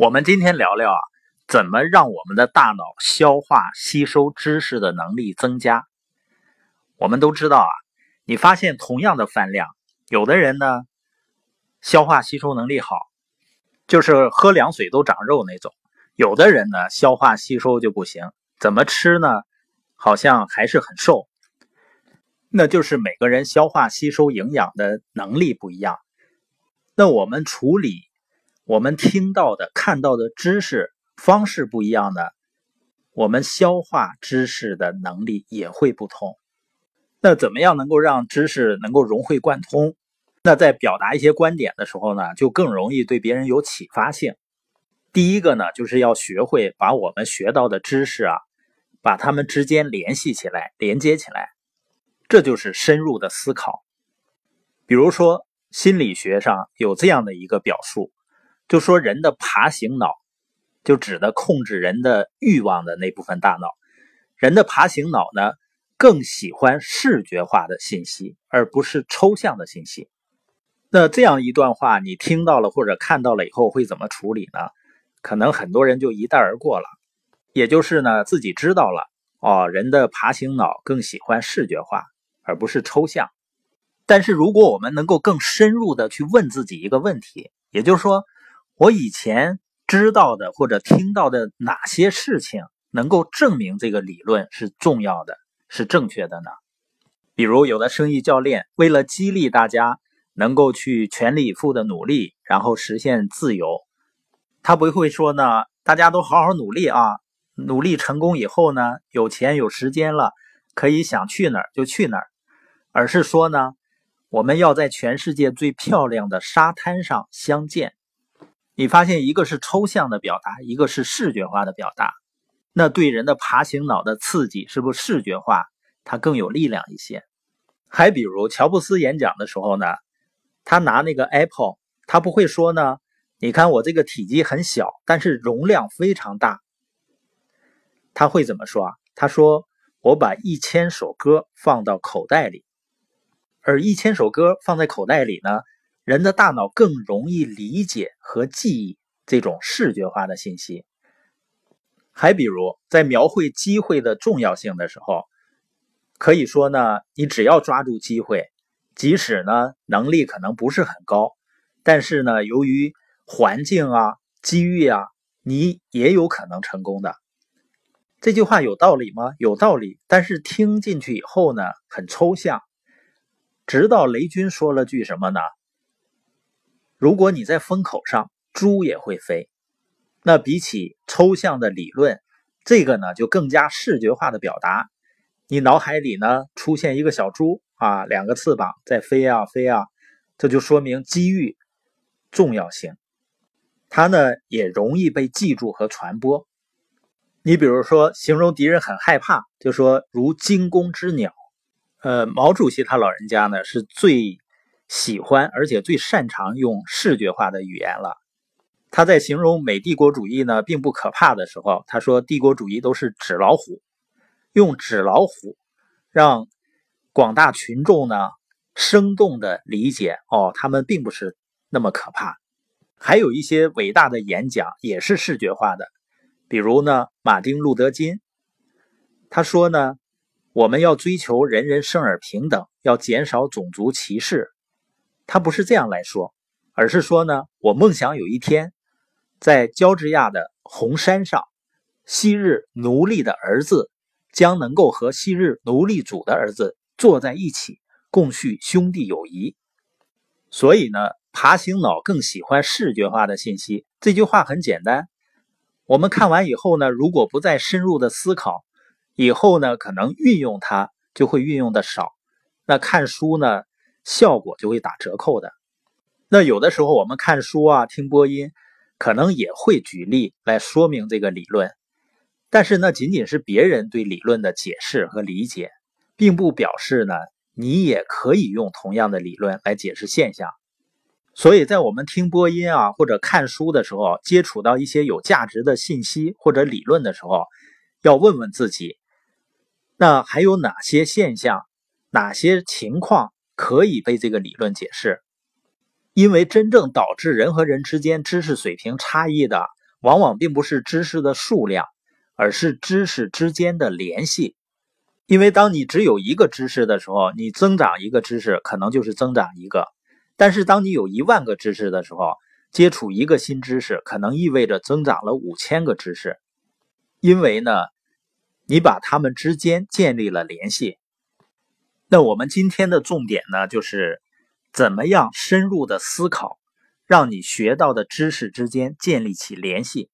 我们今天聊聊啊，怎么让我们的大脑消化吸收知识的能力增加。我们都知道啊，你发现同样的饭量，有的人呢消化吸收能力好，就是喝凉水都长肉那种；有的人呢消化吸收就不行，怎么吃呢，好像还是很瘦。那就是每个人消化吸收营养的能力不一样。那我们处理。我们听到的、看到的知识方式不一样的，我们消化知识的能力也会不同。那怎么样能够让知识能够融会贯通？那在表达一些观点的时候呢，就更容易对别人有启发性。第一个呢，就是要学会把我们学到的知识啊，把它们之间联系起来、连接起来，这就是深入的思考。比如说，心理学上有这样的一个表述。就说人的爬行脑，就指的控制人的欲望的那部分大脑。人的爬行脑呢，更喜欢视觉化的信息，而不是抽象的信息。那这样一段话，你听到了或者看到了以后，会怎么处理呢？可能很多人就一带而过了。也就是呢，自己知道了哦，人的爬行脑更喜欢视觉化，而不是抽象。但是如果我们能够更深入的去问自己一个问题，也就是说。我以前知道的或者听到的哪些事情能够证明这个理论是重要的、是正确的呢？比如，有的生意教练为了激励大家能够去全力以赴的努力，然后实现自由，他不会说呢，大家都好好努力啊，努力成功以后呢，有钱有时间了，可以想去哪儿就去哪儿，而是说呢，我们要在全世界最漂亮的沙滩上相见。你发现一个是抽象的表达，一个是视觉化的表达，那对人的爬行脑的刺激是不是视觉化它更有力量一些？还比如乔布斯演讲的时候呢，他拿那个 Apple，他不会说呢，你看我这个体积很小，但是容量非常大。他会怎么说啊？他说我把一千首歌放到口袋里，而一千首歌放在口袋里呢？人的大脑更容易理解和记忆这种视觉化的信息。还比如，在描绘机会的重要性的时候，可以说呢，你只要抓住机会，即使呢能力可能不是很高，但是呢，由于环境啊、机遇啊，你也有可能成功的。这句话有道理吗？有道理，但是听进去以后呢，很抽象。直到雷军说了句什么呢？如果你在风口上，猪也会飞。那比起抽象的理论，这个呢就更加视觉化的表达。你脑海里呢出现一个小猪啊，两个翅膀在飞啊飞啊，这就说明机遇重要性。它呢也容易被记住和传播。你比如说，形容敌人很害怕，就说如惊弓之鸟。呃，毛主席他老人家呢是最。喜欢而且最擅长用视觉化的语言了。他在形容美帝国主义呢并不可怕的时候，他说帝国主义都是纸老虎，用纸老虎让广大群众呢生动的理解哦，他们并不是那么可怕。还有一些伟大的演讲也是视觉化的，比如呢马丁路德金，他说呢我们要追求人人生而平等，要减少种族歧视。他不是这样来说，而是说呢，我梦想有一天，在乔治亚的红山上，昔日奴隶的儿子将能够和昔日奴隶主的儿子坐在一起，共叙兄弟友谊。所以呢，爬行脑更喜欢视觉化的信息。这句话很简单，我们看完以后呢，如果不再深入的思考，以后呢，可能运用它就会运用的少。那看书呢？效果就会打折扣的。那有的时候我们看书啊、听播音，可能也会举例来说明这个理论，但是那仅仅是别人对理论的解释和理解，并不表示呢你也可以用同样的理论来解释现象。所以在我们听播音啊或者看书的时候，接触到一些有价值的信息或者理论的时候，要问问自己，那还有哪些现象、哪些情况？可以被这个理论解释，因为真正导致人和人之间知识水平差异的，往往并不是知识的数量，而是知识之间的联系。因为当你只有一个知识的时候，你增长一个知识可能就是增长一个；但是当你有一万个知识的时候，接触一个新知识可能意味着增长了五千个知识。因为呢，你把它们之间建立了联系。那我们今天的重点呢，就是怎么样深入的思考，让你学到的知识之间建立起联系。